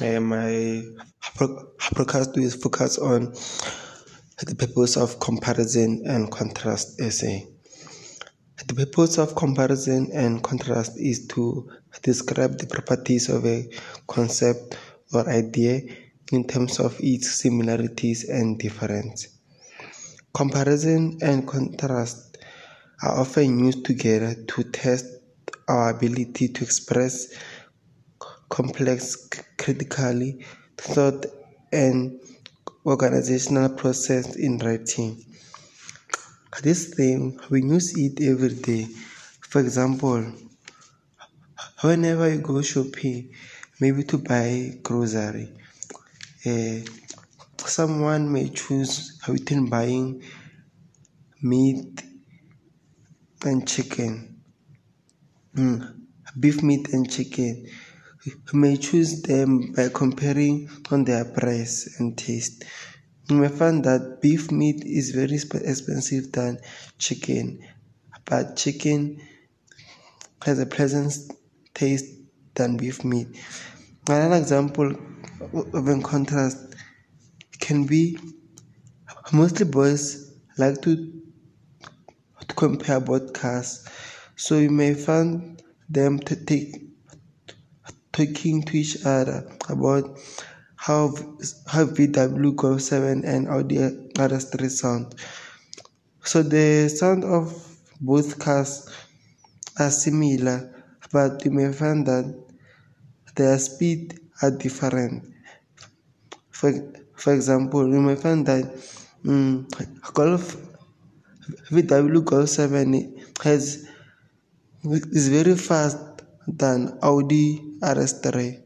uh, my podcast will focus on the purpose of comparison and contrast essay. The purpose of comparison and contrast is to describe the properties of a concept or idea in terms of its similarities and difference. Comparison and contrast are often used together to test our ability to express complex, critically thought and organizational process in writing. This thing, we use it every day. For example, whenever you go shopping, maybe to buy grocery, uh, someone may choose between buying meat and chicken, mm, beef meat and chicken. You may choose them by comparing on their price and taste. You may find that beef meat is very expensive than chicken, but chicken has a pleasant taste than beef meat. Another example of a contrast can be mostly boys like to, to compare both cars, so you may find them to take talking to each other about how how VW Golf 7 and Audi RS3 sound. So the sound of both cars are similar, but you may find that their speed are different. For, for example, you may find that um, Golf VW Golf 7 has is very fast than Audi RS3.